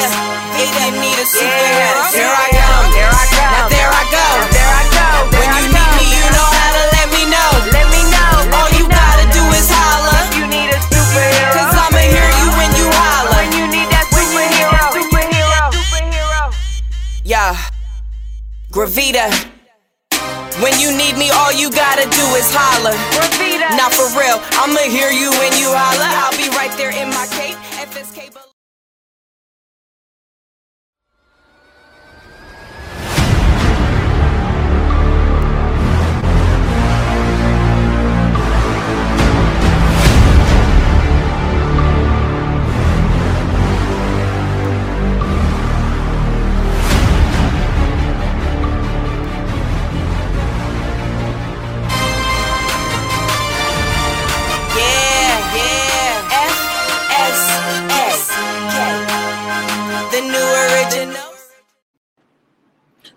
Vita, if you need a superhero, Here I come, here I come. now there I go. There I go. When you need me, you know how to let me know. Let me know. let All me you know. gotta do is holler. You need a superhero. Cause I'ma hear you when you holler. When you need that superhero. Superhero. Superhero. Yeah, Gravita. When you need me, all you gotta do is holler. Gravita. Not for real, I'ma hear you when you holler. I'll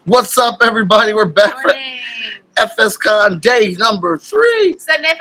What's up, everybody? We're back for FSCon day number three. Sunday.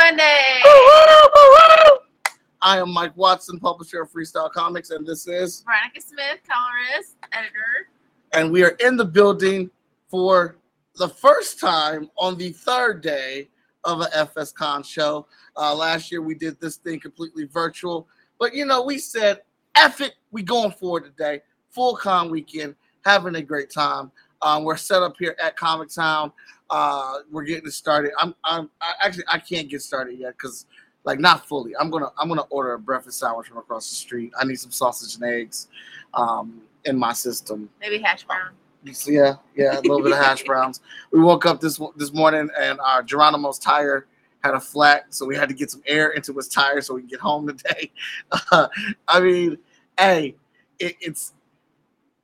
I am Mike Watson, publisher of Freestyle Comics, and this is, Veronica Smith, colorist, editor. and we are in the building for the first time on the third day of a FSCon show. Uh, last year we did this thing completely virtual, but you know we said, "F it, we going for it today." Full con weekend, having a great time. Um, we're set up here at Comic Town. Uh, we're getting started. I'm, I'm I, actually I can't get started yet because like not fully. I'm gonna I'm gonna order a breakfast sandwich from across the street. I need some sausage and eggs um, in my system. Maybe hash brown. So, yeah, yeah, a little bit of hash browns. We woke up this this morning and our Geronimo's tire had a flat, so we had to get some air into his tire so we can get home today. I mean, hey, it, it's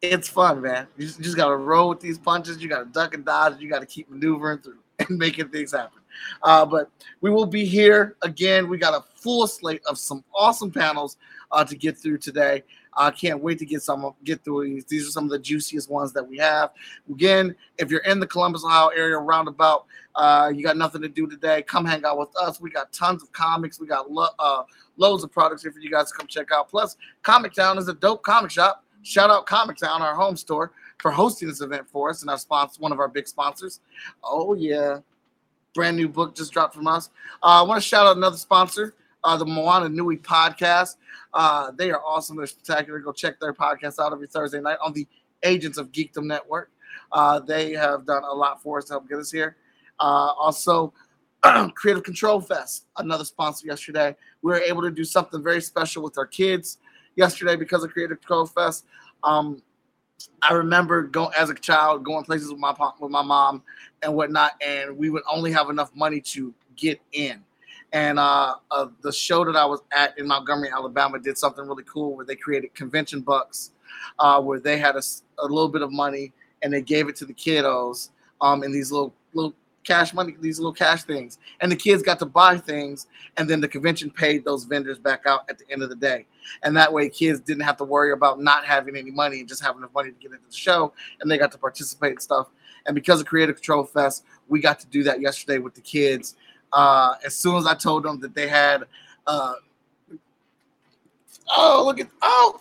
it's fun, man. You just, just gotta roll with these punches. You gotta duck and dodge. You gotta keep maneuvering through and making things happen. Uh, but we will be here again. We got a full slate of some awesome panels uh, to get through today. I can't wait to get some get through these. These are some of the juiciest ones that we have. Again, if you're in the Columbus, Ohio area roundabout, uh, you got nothing to do today, come hang out with us. We got tons of comics. We got lo- uh, loads of products here for you guys to come check out. Plus, Comic Town is a dope comic shop. Shout out Comic Town, our home store, for hosting this event for us and our sponsor, one of our big sponsors. Oh yeah, brand new book just dropped from us. Uh, I want to shout out another sponsor, uh, the Moana Nui podcast. Uh, they are awesome. They're spectacular. Go check their podcast out every Thursday night on the Agents of Geekdom Network. Uh, they have done a lot for us to help get us here. Uh, also, Creative Control Fest, another sponsor yesterday. We were able to do something very special with our kids yesterday because of Creative Control Fest. Um, I remember going as a child going places with my with my mom and whatnot, and we would only have enough money to get in. And uh, uh, the show that I was at in Montgomery, Alabama, did something really cool where they created convention bucks, uh, where they had a, a little bit of money and they gave it to the kiddos um, in these little little cash money, these little cash things, and the kids got to buy things, and then the convention paid those vendors back out at the end of the day, and that way kids didn't have to worry about not having any money and just having enough money to get into the show, and they got to participate and stuff. And because of Creative Control Fest, we got to do that yesterday with the kids. Uh, as soon as I told them that they had, uh, oh look at oh,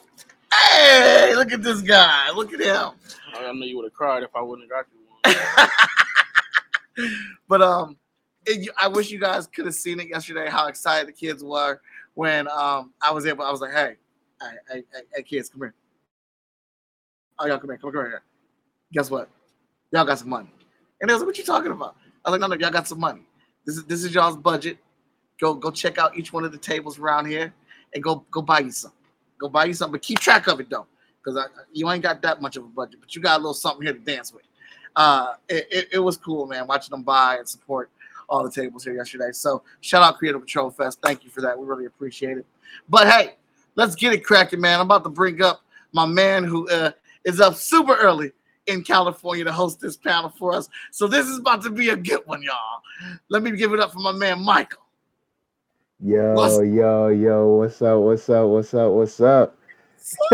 hey look at this guy, look at him. I know you would have cried if I wouldn't have got you one. but um, it, I wish you guys could have seen it yesterday. How excited the kids were when um I was able. I was like, hey, hey, hey, hey, kids, come here. Oh, y'all come here, come, come here. Guess what? Y'all got some money. And they was like, what you talking about? I was like, no, no, y'all got some money. This is this is y'all's budget. Go go check out each one of the tables around here and go go buy you some. Go buy you something, but keep track of it though, because you ain't got that much of a budget, but you got a little something here to dance with uh, it, it, it was cool, man, watching them buy and support all the tables here yesterday. So shout out Creative Control Fest. Thank you for that. We really appreciate it. But hey, let's get it cracking, man. I'm about to bring up my man who uh, is up super early in California to host this panel for us. So this is about to be a good one, y'all. Let me give it up for my man Michael. Yo, What's- yo, yo, what's up? What's up? What's up? What's up?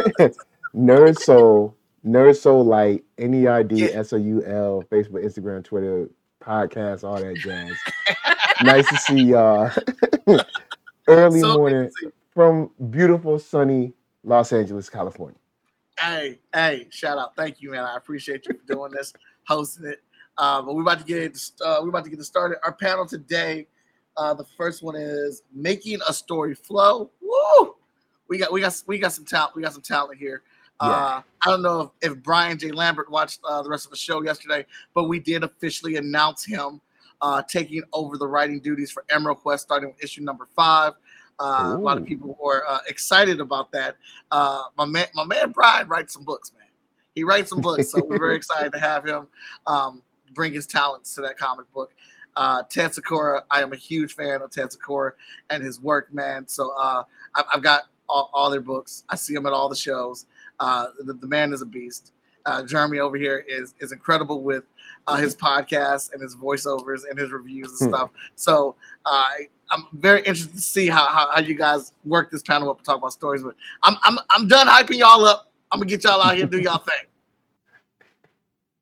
Nerd Soul, Nerd Soul Light, N E I D. S O U L, Facebook, Instagram, Twitter, podcast, all that jazz. nice to see y'all. Early So morning from beautiful, sunny Los Angeles, California. Hey, hey, shout out. Thank you, man. I appreciate you for doing this, hosting it. Uh, but we're about to get it. Uh, we're about to get it started. Our panel today. Uh, the first one is making a story flow. Woo! We got we got we got some talent. We got some talent here. Uh, I don't know if, if Brian J. Lambert watched uh, the rest of the show yesterday, but we did officially announce him uh, taking over the writing duties for Emerald Quest, starting with issue number five. Uh, a lot of people were uh, excited about that. Uh, my man, my man Brian writes some books, man. He writes some books, so we're very excited to have him um, bring his talents to that comic book. Uh, Ted Sakura, I am a huge fan of Ted Sakura and his work, man. So uh, I've, I've got all, all their books. I see him at all the shows. Uh, the, the man is a beast. Uh, Jeremy over here is is incredible with uh, his podcasts and his voiceovers and his reviews and Hmm. stuff. So uh, I'm very interested to see how, how how you guys work this panel up and talk about stories. But I'm I'm I'm done hyping y'all up. I'm gonna get y'all out here and do y'all thing.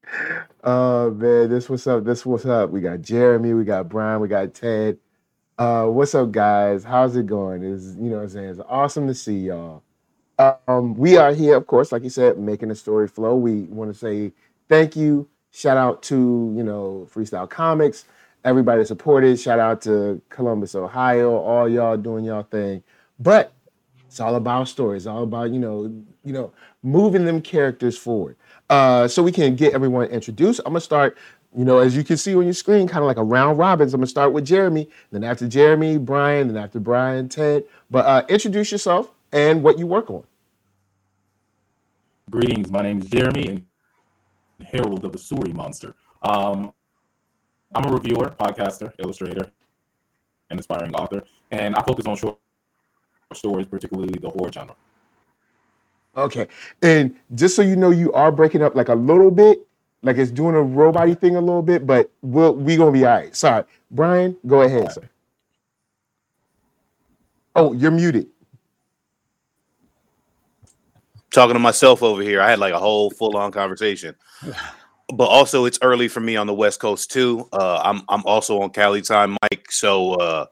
Oh man, this what's up. This what's up. We got Jeremy, we got Brian, we got Ted. Uh, what's up, guys? How's it going? Is you know what I'm saying? It's awesome to see y'all. Um, we are here, of course, like you said, making the story flow. We want to say thank you. Shout out to you know Freestyle Comics, everybody supported. Shout out to Columbus, Ohio, all y'all doing y'all thing. But it's all about stories. All about you know, you know, moving them characters forward. Uh, so we can get everyone introduced. I'm gonna start, you know, as you can see on your screen, kind of like a round robin. I'm gonna start with Jeremy, then after Jeremy, Brian, then after Brian, Ted. But uh, introduce yourself and what you work on. Greetings, my name is Jeremy and Herald of the Suri Monster. Um, I'm a reviewer, podcaster, illustrator, and aspiring author, and I focus on short stories, particularly the horror genre. Okay, and just so you know, you are breaking up like a little bit, like it's doing a robot thing a little bit, but we'll we gonna be all right. Sorry, Brian, go ahead, sir. Oh, you're muted. Talking to myself over here. I had like a whole full on conversation. But also, it's early for me on the West Coast too. Uh, I'm I'm also on Cali time, Mike. So uh,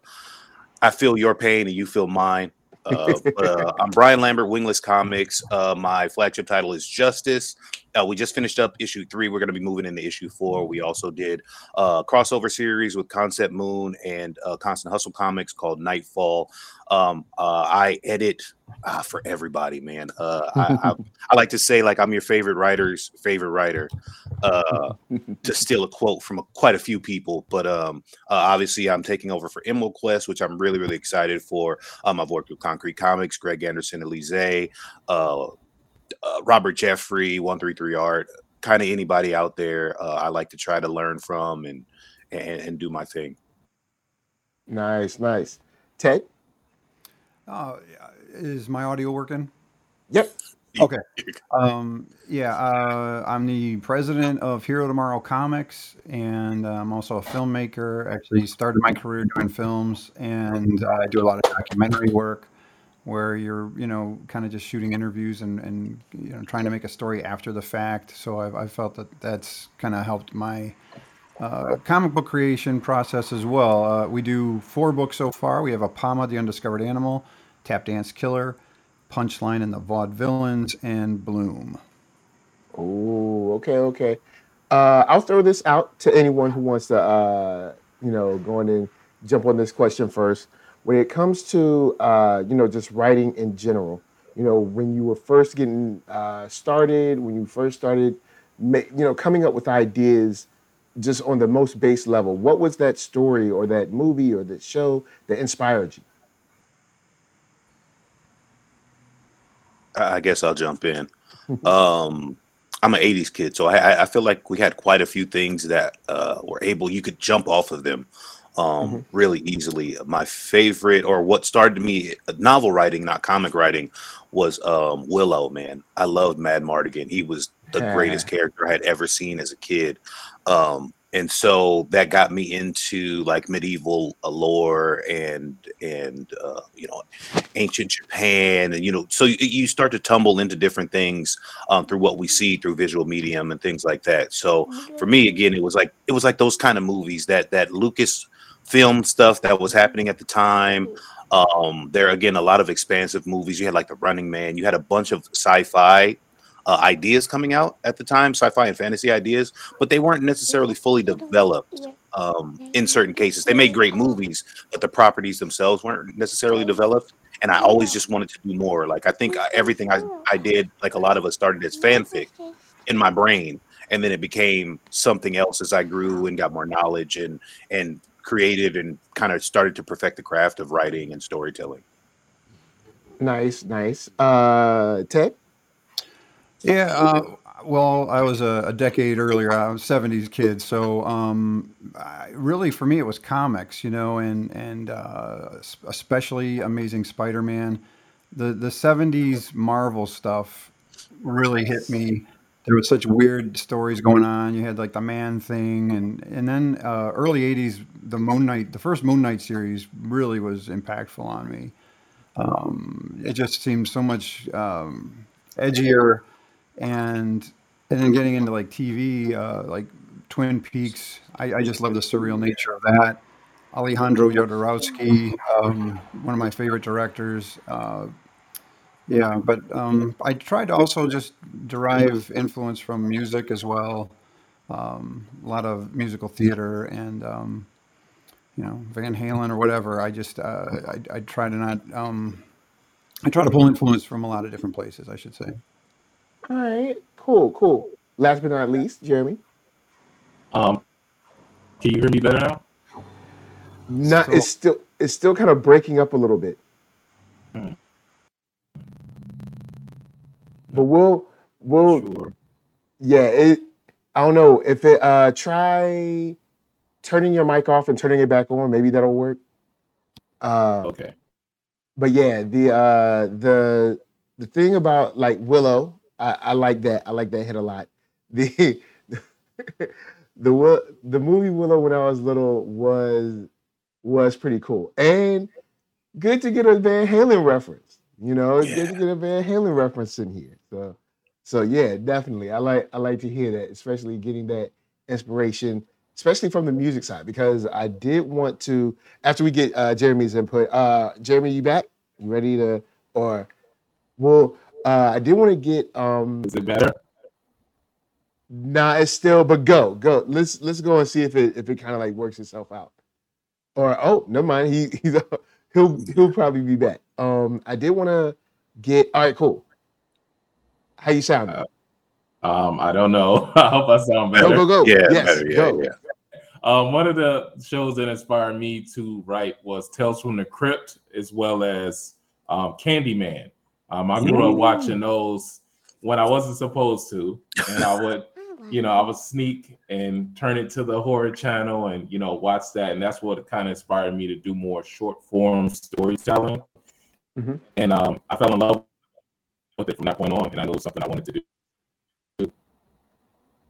I feel your pain and you feel mine. Uh, but, uh, I'm Brian Lambert, Wingless Comics. Uh, my flagship title is Justice. Uh, we just finished up issue three. We're going to be moving into issue four. We also did a crossover series with Concept Moon and uh, Constant Hustle Comics called Nightfall. Um, uh, I edit uh, for everybody, man. Uh, I, I, I like to say like I'm your favorite writer's favorite writer. Uh, to steal a quote from a, quite a few people, but um, uh, obviously I'm taking over for Emerald Quest, which I'm really really excited for. Um, I've worked with Concrete Comics, Greg Anderson, Elise, uh, uh, Robert Jeffrey, One Three Three Art, kind of anybody out there. Uh, I like to try to learn from and and, and do my thing. Nice, nice. Ted. Oh, is my audio working? Yep. Okay. Um, yeah, uh, I'm the president of Hero Tomorrow Comics, and I'm also a filmmaker. Actually, started my career doing films, and I do a lot of documentary work, where you're, you know, kind of just shooting interviews and and you know trying to make a story after the fact. So I've, I've felt that that's kind of helped my uh, comic book creation process as well. Uh, we do four books so far. We have Apama, the Undiscovered Animal, Tap Dance Killer, Punchline and the Vaudevillains, and Bloom. Oh, okay, okay. Uh, I'll throw this out to anyone who wants to, uh, you know, go in and jump on this question first. When it comes to, uh, you know, just writing in general, you know, when you were first getting uh, started, when you first started, you know, coming up with ideas just on the most base level, what was that story or that movie or that show that inspired you? I guess I'll jump in. Um, I'm an '80s kid, so I, I- I feel like we had quite a few things that uh, were able you could jump off of them um, Mhm. really easily. My favorite, or what started me uh, novel writing, not comic writing, was um, Willow. Man, I loved Madmartigan. He was the greatest character I had ever seen as a kid. Um, and so that got me into like medieval lore and and uh, you know ancient Japan and you know so you, you start to tumble into different things um, through what we see through visual medium and things like that. So for me again it was like it was like those kind of movies that that Lucas film stuff that was happening at the time. Um, there again a lot of expansive movies. You had like The Running Man. You had a bunch of sci-fi uh, ideas coming out at the time, sci-fi and fantasy ideas, but they weren't necessarily fully developed. Um, in certain cases, they made great movies, but the properties themselves weren't necessarily developed. And I always just wanted to do more. Like I think everything I, I did, like a lot of us started as fanfic in my brain, and then it became something else as I grew and got more knowledge and and created and kind of started to perfect the craft of writing and storytelling. Nice, nice. Uh, Ted. Yeah. Uh, well, I was a, a decade earlier. I was '70s kid, so um, I, really for me it was comics, you know, and and uh, especially Amazing Spider-Man. The the '70s Marvel stuff really hit me. There was such weird stories going on. You had like the Man Thing, and and then uh, early '80s, the Moon Knight, the first Moon Knight series really was impactful on me. Um, it just seemed so much um, edgier and and then getting into like TV, uh, like Twin Peaks. I, I just love the surreal nature of that. Alejandro Jodorowsky, um, one of my favorite directors. Uh, yeah, but um, I try to also just derive influence from music as well. Um, a lot of musical theater and um, you know Van Halen or whatever. I just uh, I, I try to not. Um, I try to pull influence from a lot of different places. I should say. All right, cool, cool. Last but not least, Jeremy. Um, can you hear me better now? Not So- it's still it's still kind of breaking up a little bit. Hmm. But we'll we'll Sure. yeah, it I don't know if it uh try turning your mic off and turning it back on, maybe that'll work. Uh Okay. but yeah, the uh the the thing about like Willow, I, I like that. I like that hit a lot. The the the movie Willow when I was little was was pretty cool and good to get a Van Halen reference. You know, it's good to get a Van Halen reference in here. So so yeah, definitely. I like I like to hear that, especially getting that inspiration, especially from the music side, because I did want to after we get uh, Jeremy's input. Uh, Jeremy, you back? You ready to or well, uh, I did want to get um Is it better? nah, it's still but go go. Let's let's go and see if it if it kind of like works itself out. Or oh, never mind. He he's he'll he'll probably be back. Um, I did want to get all right. Cool. How you sound? Uh, Um, I don't know. I hope I sound better. go go. Yeah, yes, better. Yeah, go. yeah. Um, one of the shows that inspired me to write was Tales from the Crypt, as well as um, Candyman. Um, I grew up watching those when I wasn't supposed to, and I would, you know, I would sneak and turn it to the horror channel and you know watch that, and that's what kind of inspired me to do more short form storytelling. Mhm. And um, I fell in love with it from that point on, and I know it was something I wanted to do.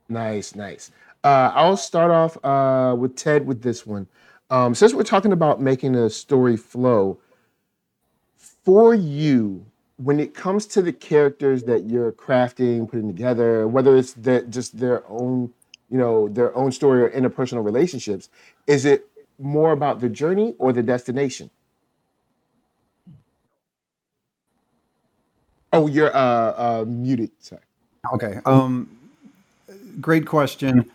Nice, nice. Uh, I'll start off uh, with Ted with this one. Um, since we're talking about making a story flow, for you, when it comes to the characters that you're crafting, putting together, whether it's that just their own, you know, their own story or interpersonal relationships, is it more about the journey or the destination? Oh, you're uh, uh, muted. Sorry. Okay. Um, great question.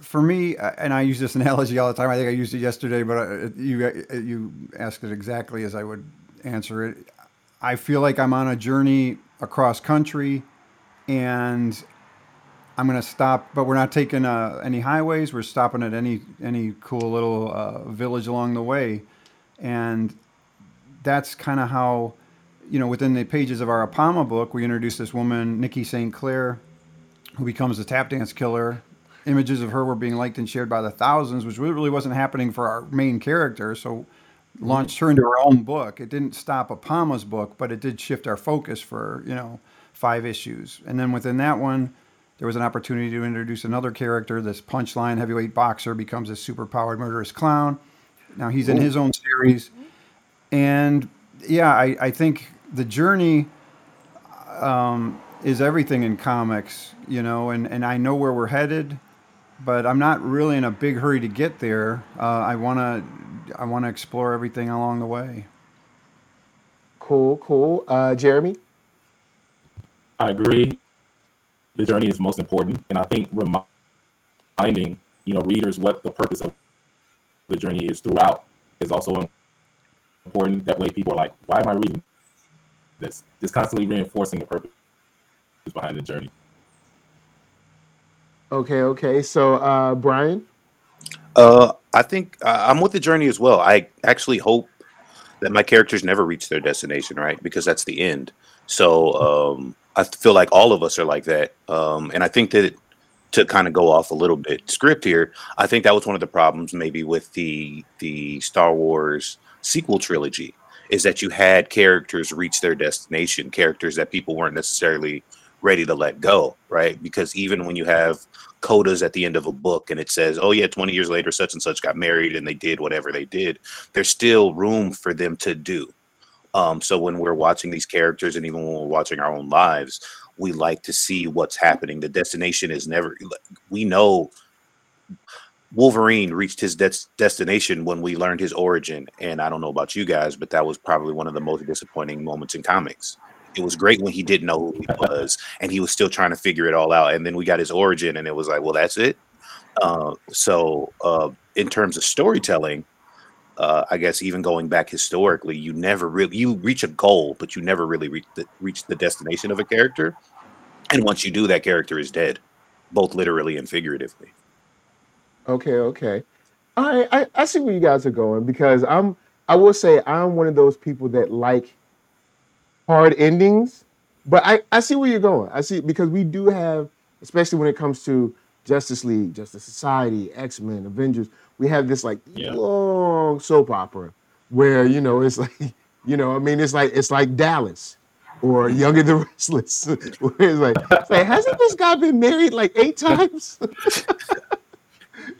For me, uh, and I use this analogy all the time. I think I used it yesterday, but uh, you uh, you asked it exactly as I would answer it. I feel like I'm on a journey across country, and I'm going to stop. But we're not taking uh, any highways. We're stopping at any any cool little uh, village along the way, and that's kind of how you know, within the pages of our Apama book, we introduced this woman, Nikki St. Clair, who becomes a tap dance killer. Images of her were being liked and shared by the thousands, which really wasn't happening for our main character. So, launched her into her own book. It didn't stop Apama's book, but it did shift our focus for you know five issues. And then within that one, there was an opportunity to introduce another character. This punchline heavyweight boxer becomes a superpowered murderous clown. Now he's in his own series, and yeah, I, I think the journey um, is everything in comics, you know, and, and I know where we're headed, but I'm not really in a big hurry to get there. Uh, I wanna I wanna explore everything along the way. Cool, cool. Uh, Jeremy? I agree. The journey is most important, and I think reminding you know readers what the purpose of the journey is throughout is also important. That way, people are like, "Why am I reading this?" Just constantly reinforcing the purpose behind the journey. Okay, okay. So, uh, Brian. Uh, I think uh, I'm with the journey as well. I actually hope that my characters never reach their destination, right? Because that's the end. So um, I feel like all of us are like that, um, and I think that to kind of go off a little bit script here, I think that was one of the problems maybe with the the Star Wars sequel trilogy is that you had characters reach their destination, characters that people weren't necessarily ready to let go, right? Because even when you have codas at the end of a book and it says, oh, yeah, 20 years later, such and such got married and they did whatever they did, there's still room for them to do. Um, so when we're watching these characters and even when we're watching our own lives, we like to see what's happening. The destination is never, we know Wolverine reached his des- destination when we learned his origin. And I don't know about you guys, but that was probably one of the most disappointing moments in comics. It was great when he didn't know who he was and he was still trying to figure it all out. And then we got his origin, and it was like, well, that's it. Uh, so, uh, in terms of storytelling, uh, I guess even going back historically, you never really you reach a goal, but you never really reach the, reach the destination of a character. And once you do, that character is dead, both literally and figuratively. Okay, okay. I, I I see where you guys are going because I'm I will say I'm one of those people that like hard endings, but I I see where you're going. I see because we do have, especially when it comes to Justice League, Justice Society, X Men, Avengers, we have this like Yeah. long soap opera where you know it's like you know I mean it's like it's like Dallas or Young and the Restless where it's like, it's like hasn't this guy been married like eight times?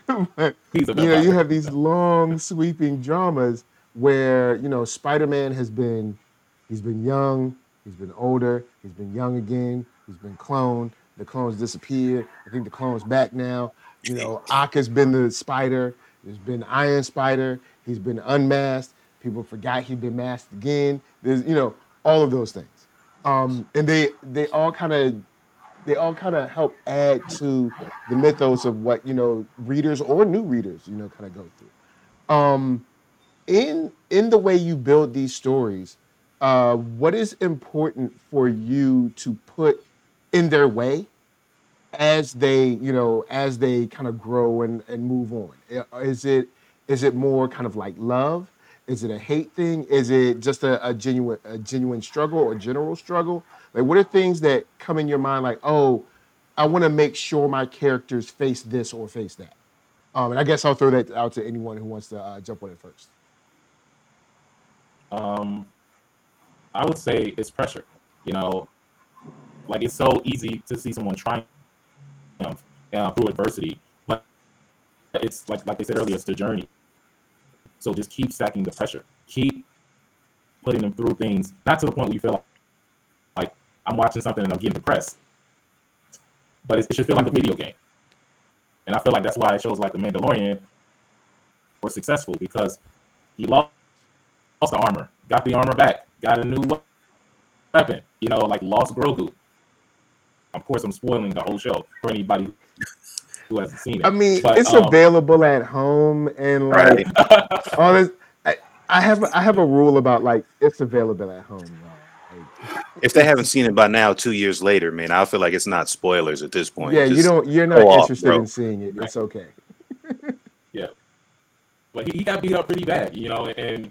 But, He's a you know, you have these long sweeping dramas where you know Spider-Man has been he's been young, he's been older, he's been young again, he's been cloned. The clones disappeared. I think the clone's back now. You know, Aka's been the spider. There's been Iron Spider. He's been unmasked. People forgot he'd been masked again. There's you know all of those things, um, and they they all kind of they all kind of help add to the mythos of what you know readers or new readers you know kind of go through. Um in in the way you build these stories uh what is important for you to put in their way as they you know as they kind of grow and and move on? Is it is it more kind of like love? Is it a hate thing? Is it just a, a genuine a genuine struggle or general struggle like what are things that come in your mind like oh i want to make sure my characters face this or face that um and i guess i'll throw that out to anyone who wants to uh, jump on it first Um, I would say it's pressure. You know, like it's so easy to see someone triumph uh, through adversity, but it's like like I said earlier, it's the journey. So just keep stacking the pressure. Keep putting them through things, not to the point where you feel like, I'm watching something and I'm getting depressed, but it, it should feel like a video game. And I feel like that's why it shows like The Mandalorian were successful because he lost lost the armor, got the armor back, got a new weapon. You know, like lost Grogu. Of course, I'm spoiling the whole show for anybody who hasn't seen it. i mean But, it's um, available at home and like all this I, I have i have a rule about like it's available at home If they haven't seen it by now, two years later, man, I feel like it's not spoilers at this point. yeah you Just don't you're not go off, interested in seeing it it's okay yeah, but he, he got beat up pretty bad, you know. And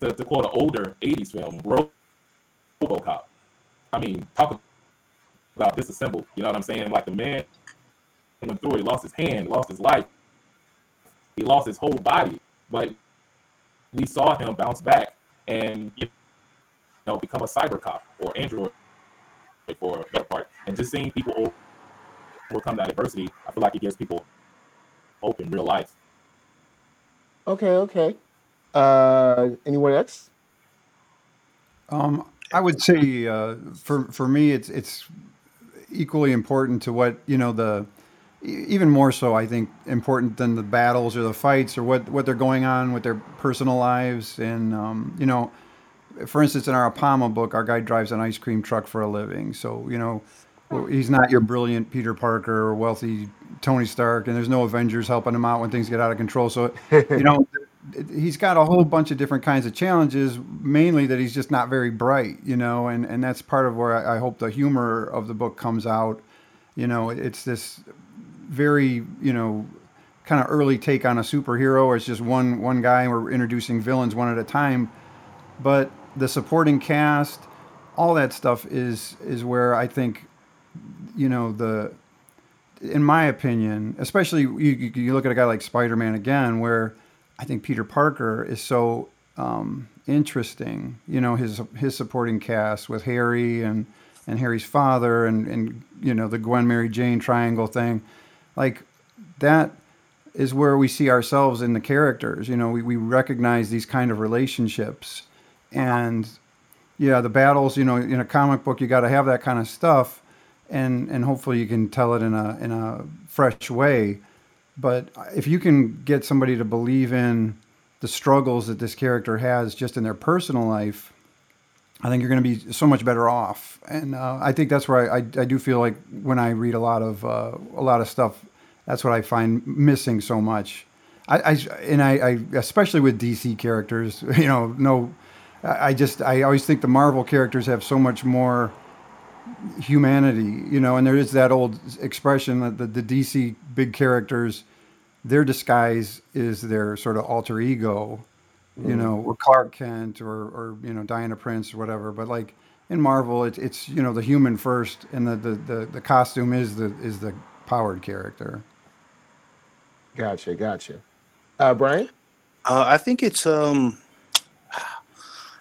to, to quote an older '80s film, RoboCop. I mean, talk about disassembled. You know what I'm saying? Like the man went through it, he lost his hand, lost his life, he lost his whole body, but we saw him bounce back and you know become a cyber cop or android for that part. And just seeing people overcome that adversity, I feel like it gives people hope in real life. okay okay uh anyone else Um, I would say uh, for for me, it's it's equally important to what you know the e- even more so I think important than the battles or the fights or what what they're going on with their personal lives and um, you know for instance, in our Apama book, our guy drives an ice cream truck for a living. So you know, he's not your brilliant Peter Parker or wealthy Tony Stark, and there's no Avengers helping him out when things get out of control. So you know, he's got a whole bunch of different kinds of challenges. Mainly that he's just not very bright. You know, and and that's part of where I, I hope the humor of the book comes out. You know, it's this very you know kind of early take on a superhero it's just one one guy and we're introducing villains one at a time but the supporting cast all that stuff is is where i think you know the in my opinion especially you, you look at a guy like spider-man again where i think peter parker is so um, interesting you know his his supporting cast with harry and and harry's father and and you know the gwen mary jane triangle thing like that is where we see ourselves in the characters. You know, we, we recognize these kind of relationships. And yeah, the battles, you know, in a comic book, you got to have that kind of stuff. And, and hopefully you can tell it in a, in a fresh way. But if you can get somebody to believe in the struggles that this character has just in their personal life, I think you're going to be so much better off. And uh, I think that's where I, I, I, do feel like when I read a lot of uh, a lot of stuff, that's what I find missing so much. I, I and I, I, especially with DC characters, you know, no, I just I always think the Marvel characters have so much more humanity, you know, and there is that old expression that the, the DC big characters, their disguise is their sort of alter ego, you know, or Clark Kent or or you know Diana Prince or whatever. But like in Marvel, it's it's you know the human first, and the the the, the costume is the is the powered character. Gotcha, gotcha. Uh, Brian? Uh, I think it's um,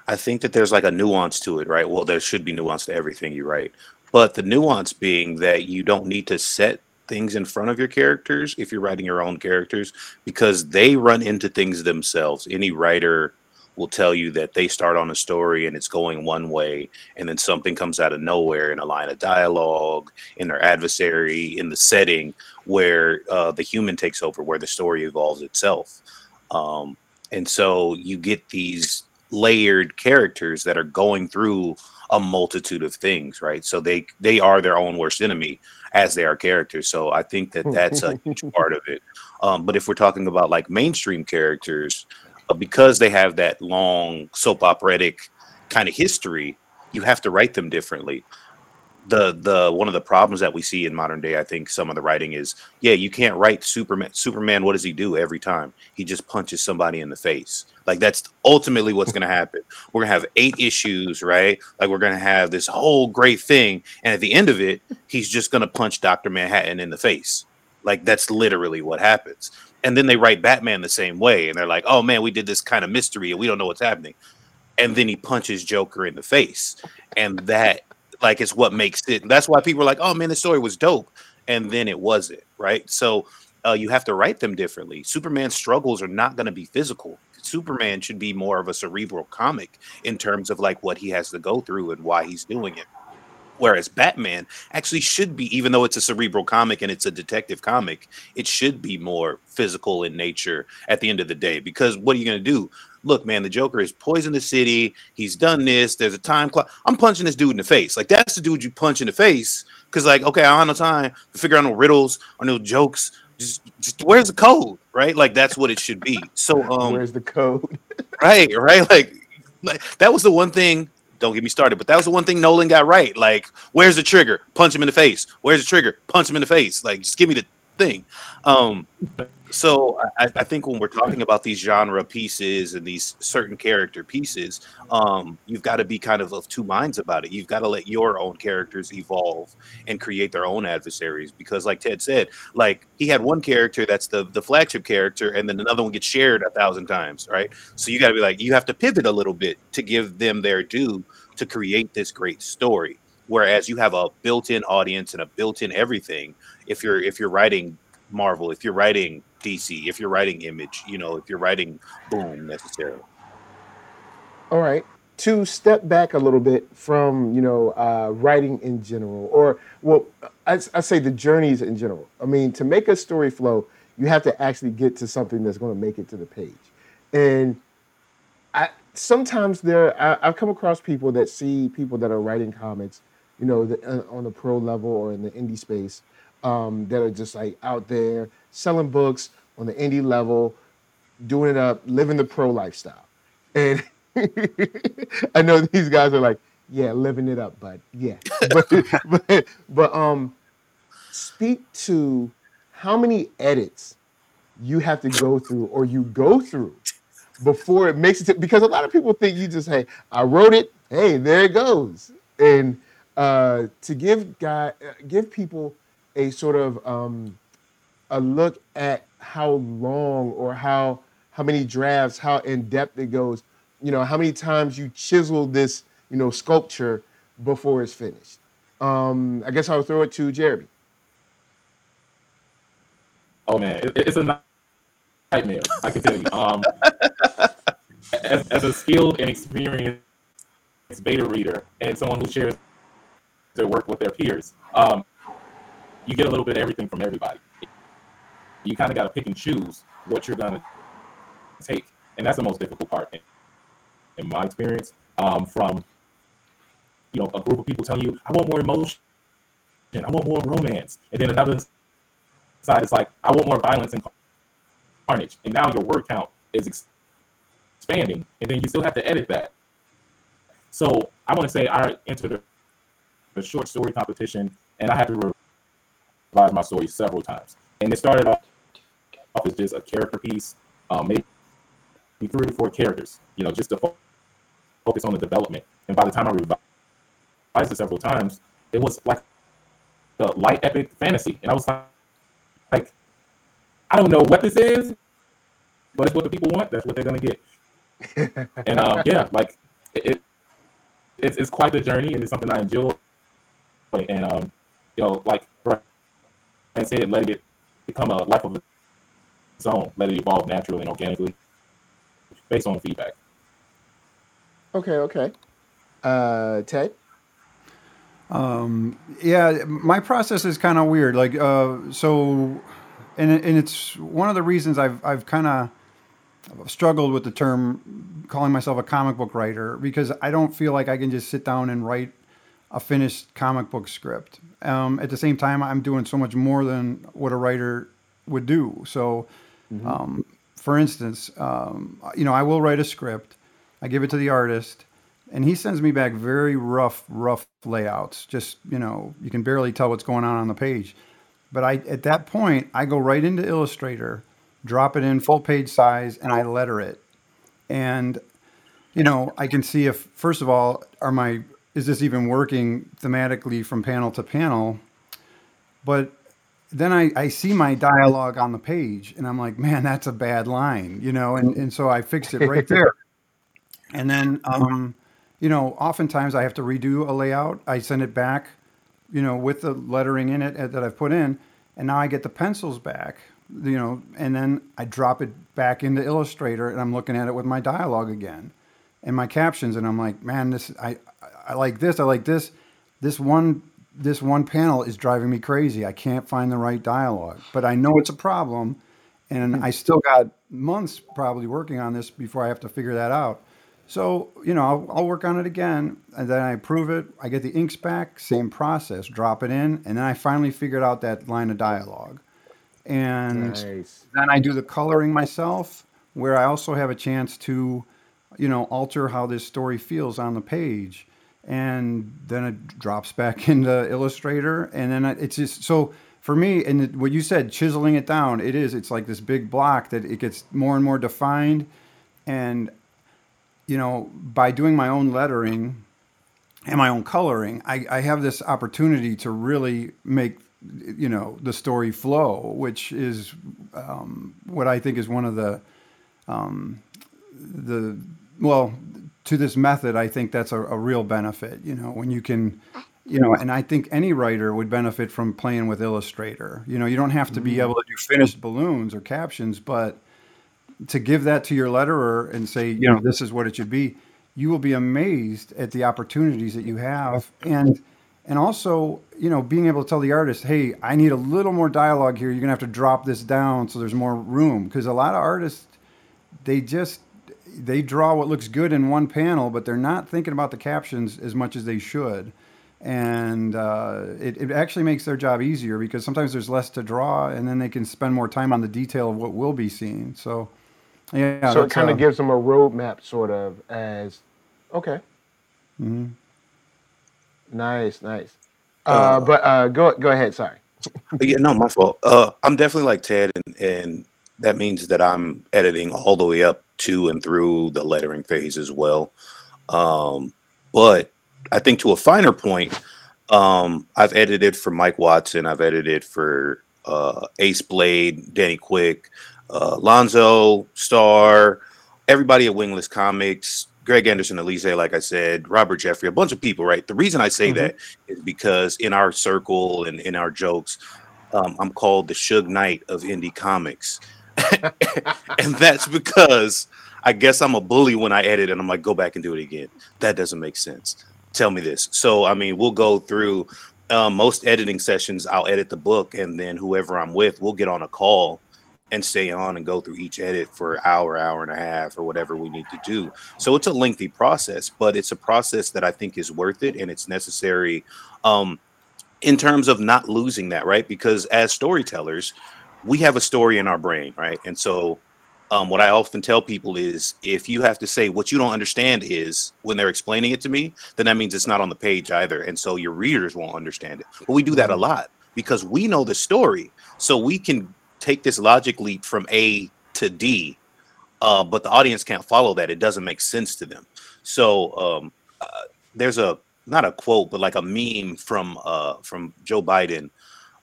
I think that there's like a nuance to it, right? Well, there should be nuance to everything you write, but the nuance being that you don't need to set things in front of your characters if you're writing your own characters because they run into things themselves. Any writer will tell you that they start on a story and it's going one way and then something comes out of nowhere in a line of dialogue in their adversary in the setting where uh, the human takes over where the story evolves itself um, and so you get these layered characters that are going through a multitude of things right? So they they are their own worst enemy as they are characters. So i think that that's a huge part of it. Um, but if we're talking about like mainstream characters but because they have that long soap operatic kind of history, you have to write them differently. The the one of the problems that we see in modern day, I think, some of the writing is, yeah, you can't write Superman. Superman, what does he do every time? He just punches somebody in the face. Like that's ultimately what's going to happen. We're gonna have eight issues, right? Like we're gonna have this whole great thing, and at the end of it, he's just gonna punch Doctor Manhattan in the face. Like that's literally what happens and then they write Batman the same way, and they're like, "Oh man, we did this kind of mystery, and we don't know what's happening." And then he punches Joker in the face, and that like it's what makes it. That's why people are like, "Oh man, the story was dope," and then it wasn't right. So uh, you have to write them differently. Superman's struggles are not going to be physical. Superman should be more of a cerebral comic in terms of like what he has to go through and why he's doing it. Whereas Batman actually should be, even though it's a cerebral comic and it's a detective comic, it should be more physical in nature at the end of the day. Because what are you going to do? Look, man, the Joker has poisoned the city. He's done this. There's a time clock. I'm punching this dude in the face. Like, that's the dude you punch in the face. Because, like, okay, I don't have no time to figure out no riddles or no jokes. Just, just where's the code? Right? Like, that's what it should be. So, um, where's the code? right, right. Like, like, that was the one thing don't get me started. But that was the one thing Nolan got right. Like, where's the trigger? Punch him in the face. Where's the trigger? Punch him in the face. Like, just give me the thing. Um, so I, I, think when we're talking about these genre pieces and these certain character pieces, um, you've got to be kind of of two minds about it. You've got to let your own characters evolve and create their own adversaries. Because, like Ted said, like he had one character that's the the flagship character, and then another one gets shared a thousand times, right? So you got to be like, you have to pivot a little bit to give them their due to create this great story. Whereas you have a built-in audience and a built-in everything. If you're if you're writing Marvel, if you're writing DC, if you're writing Image, you know, if you're writing Boom necessarily. All right. To step back a little bit from, you know, uh, writing in general, or, well, I, I say the journeys in general. I mean, to make a story flow, you have to actually get to something that's going to make it to the page. And I, sometimes there I, I've come across people that see people that are writing comics, you know, the, uh, on the pro level or in the indie space, um, that are just like out there selling books on the indie level, doing it up, living the pro lifestyle. And I know these guys are like, yeah, living it up, but Yeah. But but, but um speak to how many edits you have to go through or you go through before it makes it to, because a lot of people think you just hey i wrote it hey there it goes and uh to give guy uh, give people a sort of um a look at how long or how how many drafts how in depth it goes you know how many times you chisel this you know sculpture before it's finished um i guess i'll throw it to jeremy Oh man, it, it's a nightmare. I can tell you. Um, as, as a skilled and experienced beta reader and someone who shares their work with their peers, um, you get a little bit of everything from everybody. You kind of got to pick and choose what you're gonna take, and that's the most difficult part, in, in my experience. Um, from you know a group of people telling you, "I want more emotion, and I want more romance," and then another side is like, I want more violence and carnage. And now your word count is expanding, and then you still have to edit that. So I want to say I entered a, a short story competition, and I had to revise my story several times. And it started off as just a character piece, um, maybe three or four characters, you know, just to fo- focus on the development. And by the time I revised it several times, it was like the light epic fantasy, and I was like like, I don't know what this is, but it's what the people want. That's what they're gonna get. and um, yeah, like it, it it's, it's quite the journey, and it's something I enjoy. And um, you know, like Brian said, let it become a life of its own. Let it evolve naturally and organically, based on feedback. okay okay uh ted Um, yeah, my process is kind of weird. Like, uh, so, and and it's one of the reasons I've I've kind of struggled with the term calling myself a comic book writer because I don't feel like I can just sit down and write a finished comic book script. Um, at the same time, I'm doing so much more than what a writer would do. So, um, for instance, um, you know, I will write a script, I give it to the artist, and he sends me back very rough, rough layouts. Just you know, you can barely tell what's going on on the page. But I, at that point, I go right into Illustrator, drop it in full page size, and I letter it. And you know, I can see if first of all, are my is this even working thematically from panel to panel? But then I, I see my dialogue on the page and I'm like, man, that's a bad line, you know, and, and so I fixed it right there. And then, um, you know, oftentimes I have to redo a layout. I send it back, you know, with the lettering in it uh, that I've put in, and now I get the pencils back, you know, and then I drop it back into Illustrator, and I'm looking at it with my dialogue again, and my captions, and I'm like, man, this I I- I like this, I like this, this one this one panel is driving me crazy. I can't find the right dialogue, but I know it's a problem, and hmm. I still got months probably working on this before I have to figure that out. So, you know, I'll, I'll work on it again and then I approve it. I get the inks back, same process, drop it in, and then I finally figured out that line of dialogue. And nice then I do the coloring myself, where I also have a chance to, you know, alter how this story feels on the page. And then it drops back into Illustrator. And then it's just so for me, and what you said, chiseling it down, it is, it's like this big block that it gets more and more defined. And you know, by doing my own lettering and my own coloring, I, I have this opportunity to really make, you know, the story flow, which is um, what I think is one of the, um, the, well, to this method, I think that's a, a real benefit, you know, when you can, you know, and I think any writer would benefit from playing with Illustrator. You know, you don't have to be able to do finished balloons or captions, but to give that to your letterer and say, you know, this is what it should be, you will be amazed at the opportunities that you have. And and also, you know, being able to tell the artist, hey, I need a little more dialogue here. You're gonna have to drop this down so there's more room. Because a lot of artists, they just they draw what looks good in one panel, but they're not thinking about the captions as much as they should. And uh, it, it actually makes their job easier because sometimes there's less to draw, and then they can spend more time on the detail of what will be seen. So, yeah. so it that's, kind uh, of gives them a roadmap, sort of, as okay, mhm. nice, nice. Uh, but uh, go go ahead. Sorry. Yeah, no, my fault. Uh, I'm definitely like Ted, and, and that means that I'm editing all the way up to and through the lettering phase as well. Um, but I think to a finer point, um, I've edited for Mike Watson. I've edited for uh, Ace Blade, Danny Quick, uh, Lonzo, Star, everybody at Wingless Comics, Greg Anderson, Elise, like I said, Robert Jeffrey, a bunch of people, right? The reason I say Mhm. that is because in our circle and in our jokes, um, I'm called the Suge Knight of indie comics. and that's because I guess I'm a bully when I edit and I'm like, go back and do it again. That doesn't make sense. Tell me this. So, I mean, we'll go through um, most editing sessions. I'll edit the book, and then whoever I'm with, we'll get on a call and stay on and go through each edit for an hour, hour and a half, or whatever we need to do. So it's a lengthy process, but it's a process that I think is worth it and it's necessary um, in terms of not losing that, right? Because as storytellers, we have a story in our brain, right? And so um, what I often tell people is if you have to say what you don't understand is when they're explaining it to me, then that means it's not on the page either. And so your readers won't understand it. But we do that a lot because we know the story. So we can take this logic leap from A to D, uh, but the audience can't follow that. It doesn't make sense to them. So um, uh, there's a not a quote, but like a meme from uh, from Joe Biden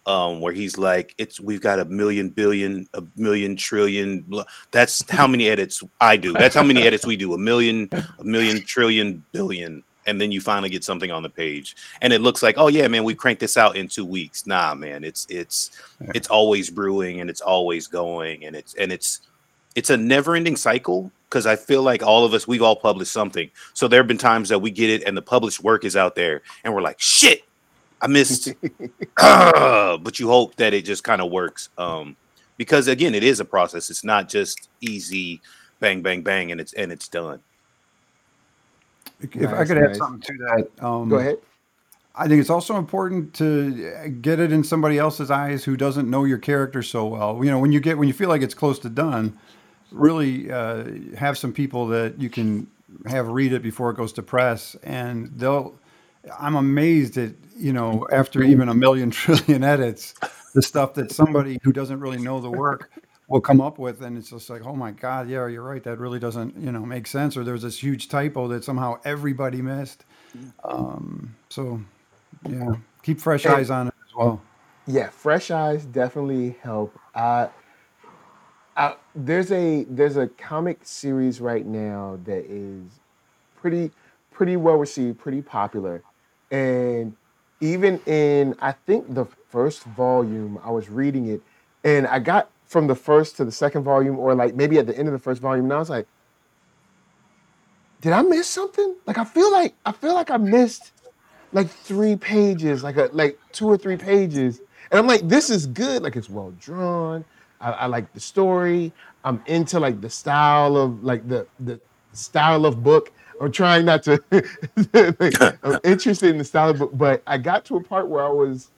um, where he's like, "It's we've got a million billion, a million trillion. That's how many edits I do. That's how many edits we do. A million, a million trillion billion, and then you finally get something on the page, and it looks like, oh yeah, man, we cranked this out in two weeks. Nah, man, it's it's it's always brewing and it's always going, and it's and it's it's a never-ending cycle because I feel like all of us we've all published something. So there have been times that we get it and the published work is out there, and we're like, shit, I missed. Ah, but you hope that it just kind of works. Um, because again, it is a process. It's not just easy, bang, bang, bang, and it's and it's done. If I Nice, could add something to that, um, Go ahead. I think it's also important to get it in somebody else's eyes who doesn't know your character so well. You know, when you get when you feel like it's close to done, really uh, have some people that you can have read it before it goes to press, and they'll. I'm amazed at you know after even a million trillion edits, the stuff that somebody who doesn't really know the work will come up with, and it's just like, oh my god, yeah, you're right, that really doesn't you know make sense, or there's this huge typo that somehow everybody missed. Um, so yeah, keep fresh And- eyes on it as well. Yeah, fresh eyes definitely help. Uh, uh, there's a there's a comic series right now that is pretty pretty well received, pretty popular, and even in I think the first volume, I was reading it, and I got from the first to the second volume, or like maybe at the end of the first volume, and I was like, did I miss something? Like I feel like I feel like I missed like three pages, like a like two or three pages, and I'm like, this is good. Like it's well drawn. I, I like the story. I'm into like the style of like the the style of book. I'm trying not to. I'm interested in the style of book, but I got to a part where I was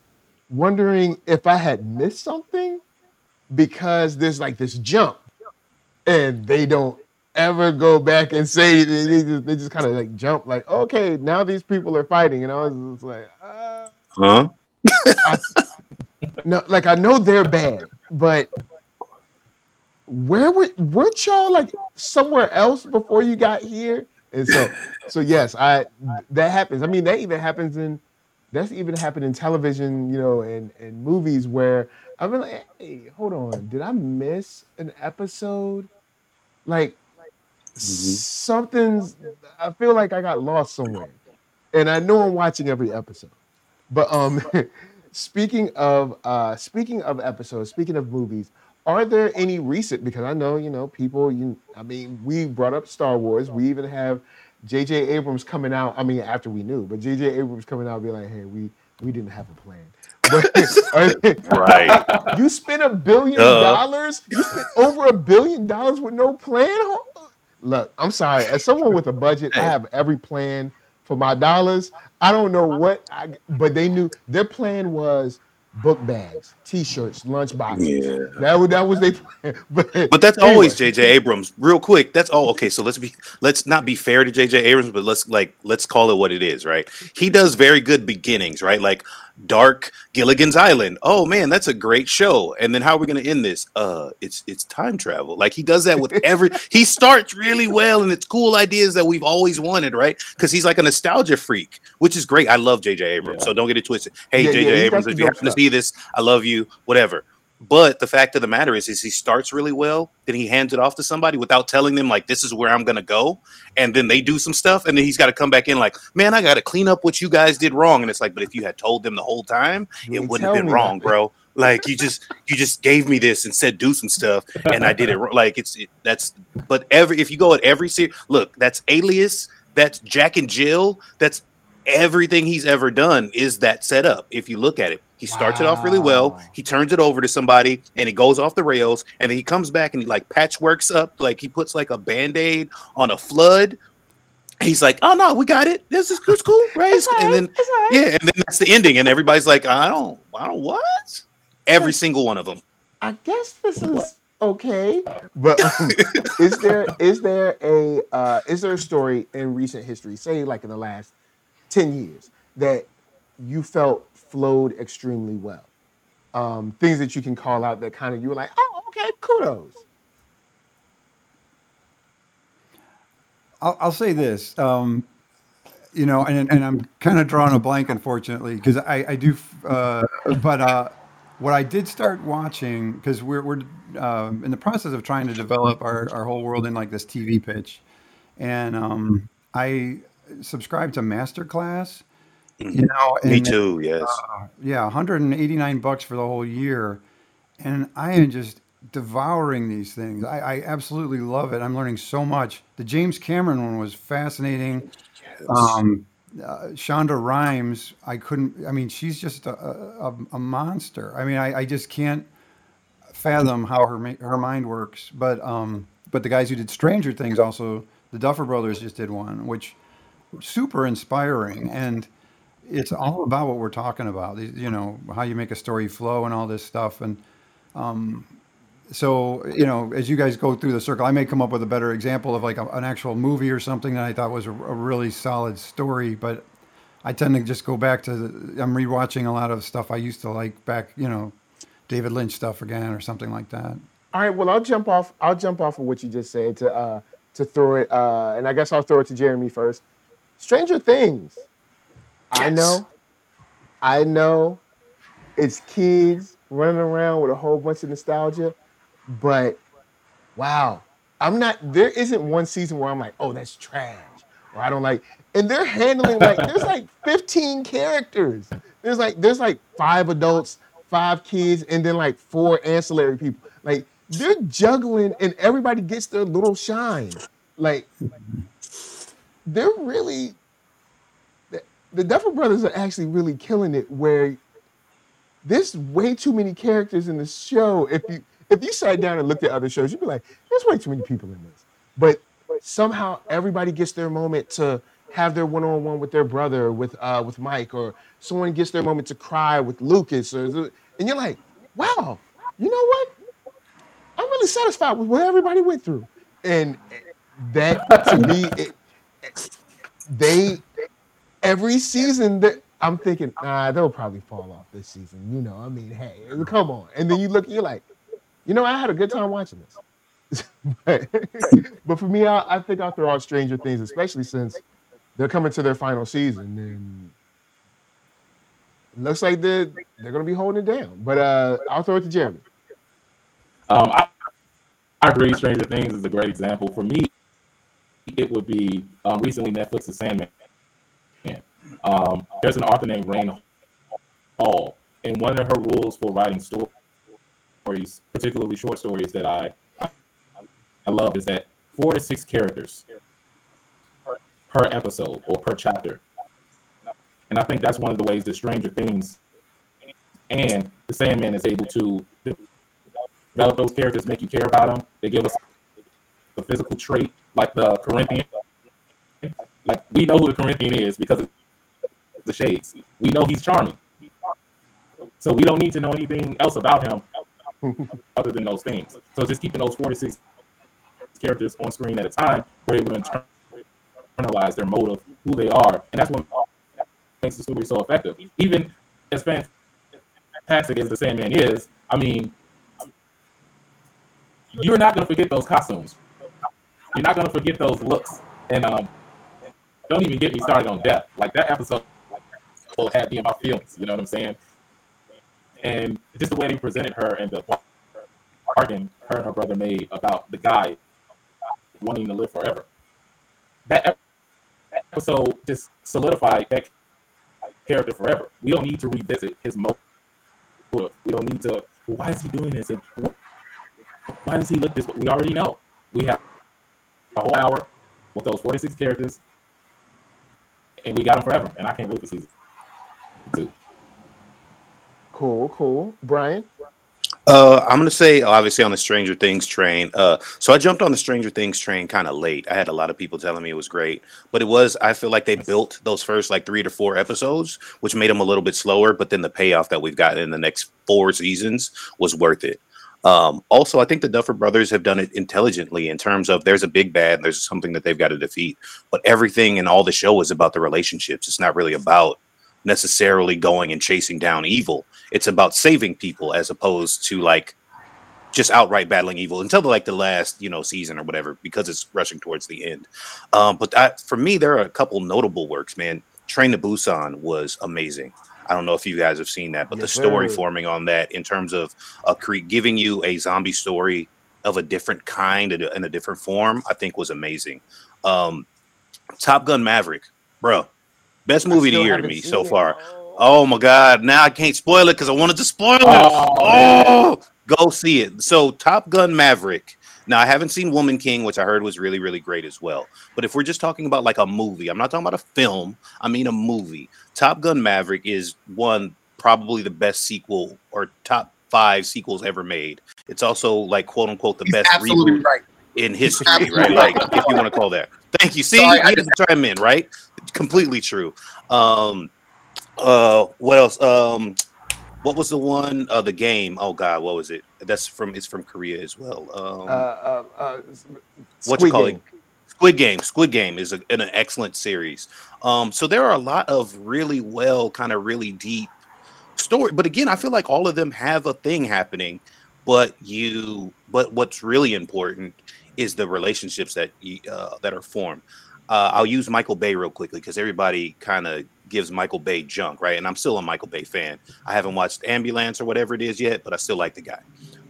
wondering if I had missed something because there's like this jump, and they don't ever go back and say they they just, they just kind of like jump like okay now these people are fighting and I was just like uh, Huh? I, no like I know they're bad but where were weren't y'all like somewhere else before you got here and so so yes I that happens I mean that even happens in that's even happened in television you know and and movies where I've been like hey hold on did I miss an episode like something's I feel like I got lost somewhere. And I know I'm watching every episode. But um speaking of uh speaking of episodes, speaking of movies, are there any recent because I know, you know, people you I mean, we brought up Star Wars. We even have JJ Abrams coming out. I mean, after we knew, but JJ Abrams coming out be like, hey, we we didn't have a plan. But are there- Right. you spent a billion Duh. dollars? You spent over a billion dollars with no plan? Look, I'm sorry. As someone with a budget, I have every plan for my dollars. I don't know what, I, but they knew their plan was book bags, t-shirts, lunch boxes. Yeah. That was that was plan. But, But that's anyway, always JJ Abrams. Real quick, that's all okay. So let's be let's not be fair to JJ Abrams, but let's like let's call it what it is, right? He does very good beginnings, right? Like Dark Gilligan's Island. Oh man, that's a great show. And then how are we gonna end this? Uh it's it's time travel. Like he does that with every he starts really well and it's cool ideas that we've always wanted, right? Because he's like a nostalgia freak, which is great. I love JJ Abrams. Yeah. So don't get it twisted. Hey JJ yeah, he's Abrams, if you happen to see this, I love you, whatever. But the fact of the matter is, is he starts really well, then he hands it off to somebody without telling them like this is where I'm gonna go, and then they do some stuff, and then he's got to come back in like, man, I got to clean up what you guys did wrong, and it's like, but if you had told them the whole time, You it wouldn't have been wrong, nothing. bro. Like you just you just gave me this and said do some stuff, and I did it. wrong. Like it's it, that's but every if you go at every series, look, that's Alias, that's Jack and Jill, that's everything he's ever done is that setup. If you look at it, he starts it off really well. He turns it over to somebody, and it goes off the rails. And then he comes back and he like patchworks up, like he puts like a band aid on a flood. He's like, "Oh no, we got it. This is it's cool, right?" and then yeah, and then that's the ending, and everybody's like, "I don't, I don't what?" Every single one of them. I guess this is okay. But is there is there a uh, is there a story in recent history, say like in the last ten years, that you felt flowed extremely well? Um, things that you can call out that kind of you were like, oh, okay, kudos. I'll, I'll say this, um, you know, and, and I'm kind of drawing a blank, unfortunately, because I, I do, uh, but uh, what I did start watching, because we're, we're um, in the process of trying to develop our, our whole world in like this TV pitch. And um, I subscribed to Masterclass, you know, Me too. Yes. uh, yeah, 189 bucks for the whole year, and I am just devouring these things. I, I absolutely love it. I'm learning so much. The James Cameron one was fascinating. Um, uh, Shonda Rhimes, I couldn't. I mean, she's just a, a, a monster. I mean, I, I just can't fathom how her her mind works. But um, but the guys who did Stranger Things also, the Duffer Brothers just did one, which super inspiring and it's all about what we're talking about you know how you make a story flow and all this stuff and um, so you know as you guys go through the circle i may come up with a better example of like a, an actual movie or something that i thought was a, a really solid story but i tend to just go back to the, i'm rewatching a lot of stuff i used to like back you know david lynch stuff again or something like that All right, well, I'll jump off. I'll jump off of what you just said to uh, to throw it, uh, and I guess I'll throw it to Jeremy first. Stranger Things. I know, I know, it's kids running around with a whole bunch of nostalgia, but wow, I'm not. There isn't one season where I'm like, oh, that's trash, or I don't like. And they're handling like there's like 15 characters. There's like there's like five adults, five kids, and then like four ancillary people. Like they're juggling, and everybody gets their little shine. Like they're really the, Duffer Brothers are actually really killing it. Where there's way too many characters in the show. If you if you sat down and looked at other shows, you'd be like, there's way too many people in this. But somehow everybody gets their moment to have their one-on-one with their brother, with uh, with Mike, or someone gets their moment to cry with Lucas, or and you're like, wow, you know what? I'm really satisfied with what everybody went through, and that to me, it, they every season that I'm thinking, nah, they'll probably fall off this season. You know, I mean, hey, come on. And then you look, you're like, you know, I had a good time watching this. but, but for me, I, I think I'll throw out Stranger Things, especially since they're coming to their final season, and looks like they're they're gonna be holding it down. But uh, I'll throw it to Jeremy. Um, I, I agree. Stranger Things is a great example. For me, it would be um, recently Netflix's Sandman. Um, there's an author named Rayne Hall, and one of her rules for writing stories, particularly short stories, that I I love is that four to six characters per episode or per chapter. And I think that's one of the ways that Stranger Things and the Sandman is able to develop those characters, make you care about them. They give us a physical trait like the Corinthian. Like we know who the Corinthian is because the shades. We know he's charming. So we don't need to know anything else about him other than those things. So just keeping those 46 characters on screen at a time, we're able to internalize their motive, who they are, and that's what makes the story so effective. Even as fantastic as the Sandman is, I mean, you're not going to forget those costumes. You're not going to forget those looks. And um, don't even get me started on death. Like that episode had me in my feelings. You know what I'm saying? And just the way they presented her and the bargain her and her brother made about the guy wanting to live forever. That episode just solidified that character forever. We don't need to revisit his motive. We don't need to. Why is he doing this? And why does he look this? We already know. We have a whole hour with those 46 characters, and we got them forever. And I can't wait for season Cool, cool. Brian? Uh, I'm gonna say obviously on the Stranger Things train. Uh, so I jumped on the Stranger Things train kind of late. I had a lot of people telling me it was great, but it was. I feel like they built those first like three to four episodes, which made them a little bit slower. But then the payoff that we've gotten in the next four seasons was worth it. Um, also, I think the Duffer Brothers have done it intelligently in terms of there's a big bad, there's something that they've got to defeat, but everything in all the show is about the relationships. It's not really about necessarily going and chasing down evil. It's about saving people as opposed to like just outright battling evil until the, like the last you know season or whatever because it's rushing towards the end. Um, but I, for me, there are a couple notable works. Man, Train to Busan was amazing. I don't know if you guys have seen that, but Yes, the story forming on that in terms of uh, cre- giving you a zombie story of a different kind and a, and a different form, I think was amazing. Um, Top Gun Maverick, bro, best movie of the year to me seen so it. far. Oh. oh my god! Now I can't spoil it because I wanted to spoil it. Oh, Oh, go see it. So Top Gun Maverick. Now I haven't seen Woman King, which I heard was really, really great as well. But if we're just talking about like a movie, I'm not talking about a film. I mean a movie. Top Gun Maverick is one probably the best sequel or top five sequels ever made. It's also like quote unquote the He's best absolutely reboot right. In history, right? Like if you want to call that. Thank you. See, Sorry, I had chime in, right? Completely true. Um, uh, what else? Um, what was the one? Uh, the game. Oh God, what was it? That's from. It's from Korea as well. Um, Uh, uh, uh, what you Squid call Game. it? Squid Game. Squid Game is a, an excellent series. Um, so there are a lot of really well, kind of really deep story. But again, I feel like all of them have a thing happening. But you, but what's really important is the relationships that uh, that are formed. Uh, I'll use Michael Bay real quickly because everybody kind of gives Michael Bay junk, right? And I'm still a Michael Bay fan. I haven't watched Ambulance or whatever it is yet, but I still like the guy.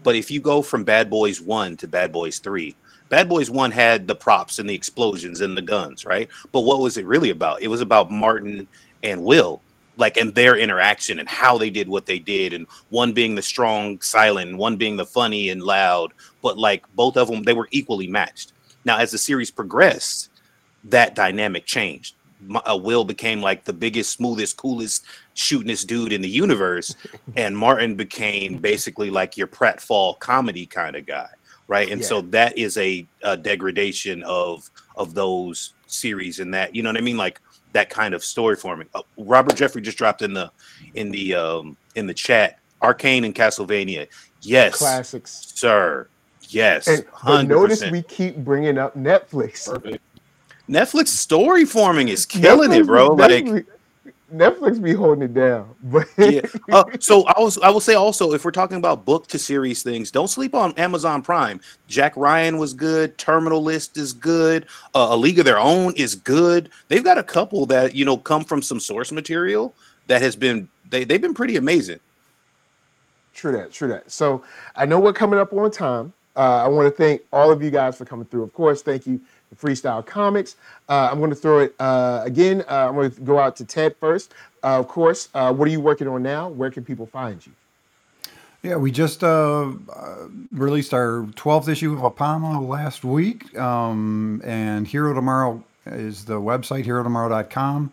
But if you go from Bad Boys 1 to Bad Boys 3, Bad Boys 1 had the props and the explosions and the guns, right? But what was it really about? It was about Martin and Will, like, and their interaction and how they did what they did. And one being the strong, silent, one being the funny and loud. But like both of them, they were equally matched. Now, as the series progressed, that dynamic changed. M- uh, Will became like the biggest, smoothest, coolest, shootingest dude in the universe, and Martin became basically like your pratfall comedy kind of guy, right? And so that is a, a degradation of of those series and that you know what I mean, like that kind of story forming. Uh, Robert Jeffrey just dropped in the in the um in the chat, Arcane and Castlevania. Yes, Classics. sir. Yes, And hundred notice we keep bringing up Netflix. Perfect. Netflix story forming is killing Netflix it, bro. be- Like, Netflix, be holding it down. But yeah. Uh, so I was, I will say also, if we're talking about book to series things, don't sleep on Amazon Prime. Jack Ryan was good. Terminal List is good. Uh, A League of Their Own is good. They've got a couple that you know come from some source material that has been they they've been pretty amazing. True that, true that. So I know we're coming up on time. Uh, I want to thank all of you guys for coming through. Of course, thank you Freestyle Comics. Uh, I'm going to throw it uh, again. Uh, I'm going to go out to Ted first. Uh, of course, uh, what are you working on now? Where can people find you? Yeah, we just uh, released our 12th issue of Apama last week. Um, and Hero Tomorrow is the website, herotomorrow.com.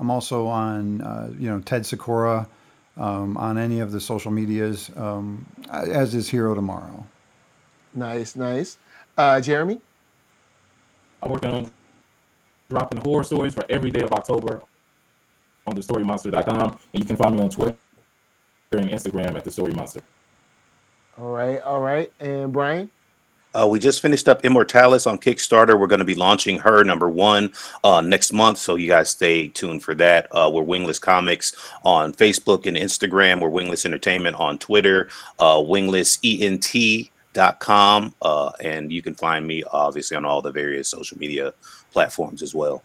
I'm also on, uh, you know, Ted Sakura um, on any of the social medias, um, as is Hero Tomorrow. Nice, nice. Uh, Jeremy? I'm working on dropping horror stories for every day of October on thestorymonster.com, and you can find me on Twitter and Instagram at the Story Monster. All right, all right. And Brian? Uh, we just finished up Immortalis on Kickstarter. We're going to be launching her number one uh, next month, so you guys stay tuned for that. Uh, we're Wingless Comics on Facebook and Instagram. We're Wingless Entertainment on Twitter. Uh, com uh, and you can find me obviously on all the various social media platforms as well.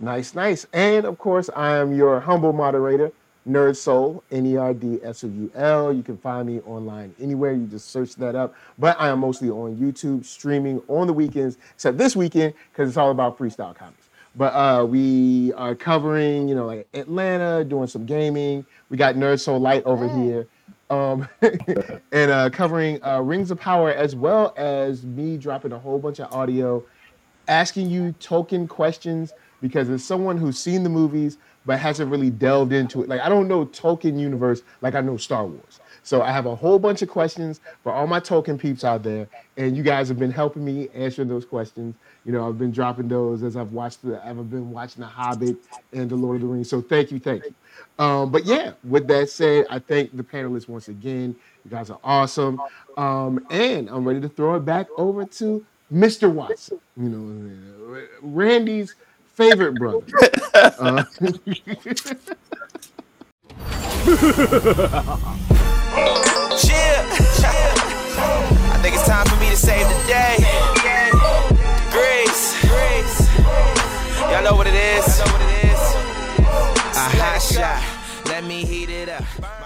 Nice, nice. And of course, I am your humble moderator, Nerd Soul, N E R D S O U L. You can find me online anywhere. You just search that up. But I am mostly on YouTube, streaming on the weekends, except this weekend because it's all about freestyle comics. But uh, we are covering, you know, like Atlanta, doing some gaming. We got Nerd Soul Light over here. Um, and uh, covering uh, Rings of Power as well as me dropping a whole bunch of audio asking you Tolkien questions because as someone who's seen the movies but hasn't really delved into it, like I don't know Tolkien universe like I know Star Wars. So I have a whole bunch of questions for all my Tolkien peeps out there, and you guys have been helping me answering those questions. You know, I've been dropping those as I've watched the, I've been watching The Hobbit and The Lord of the Rings. So thank you, thank you. Um, but yeah, with that said, I thank the panelists once again. You guys are awesome, um, and I'm ready to throw it back over to Mr. Watson. You know, Randy's favorite brother. Uh, Chill. I think it's time for me to save the day. Grace. Y'all know what it is. A hot shot. Let me heat it up.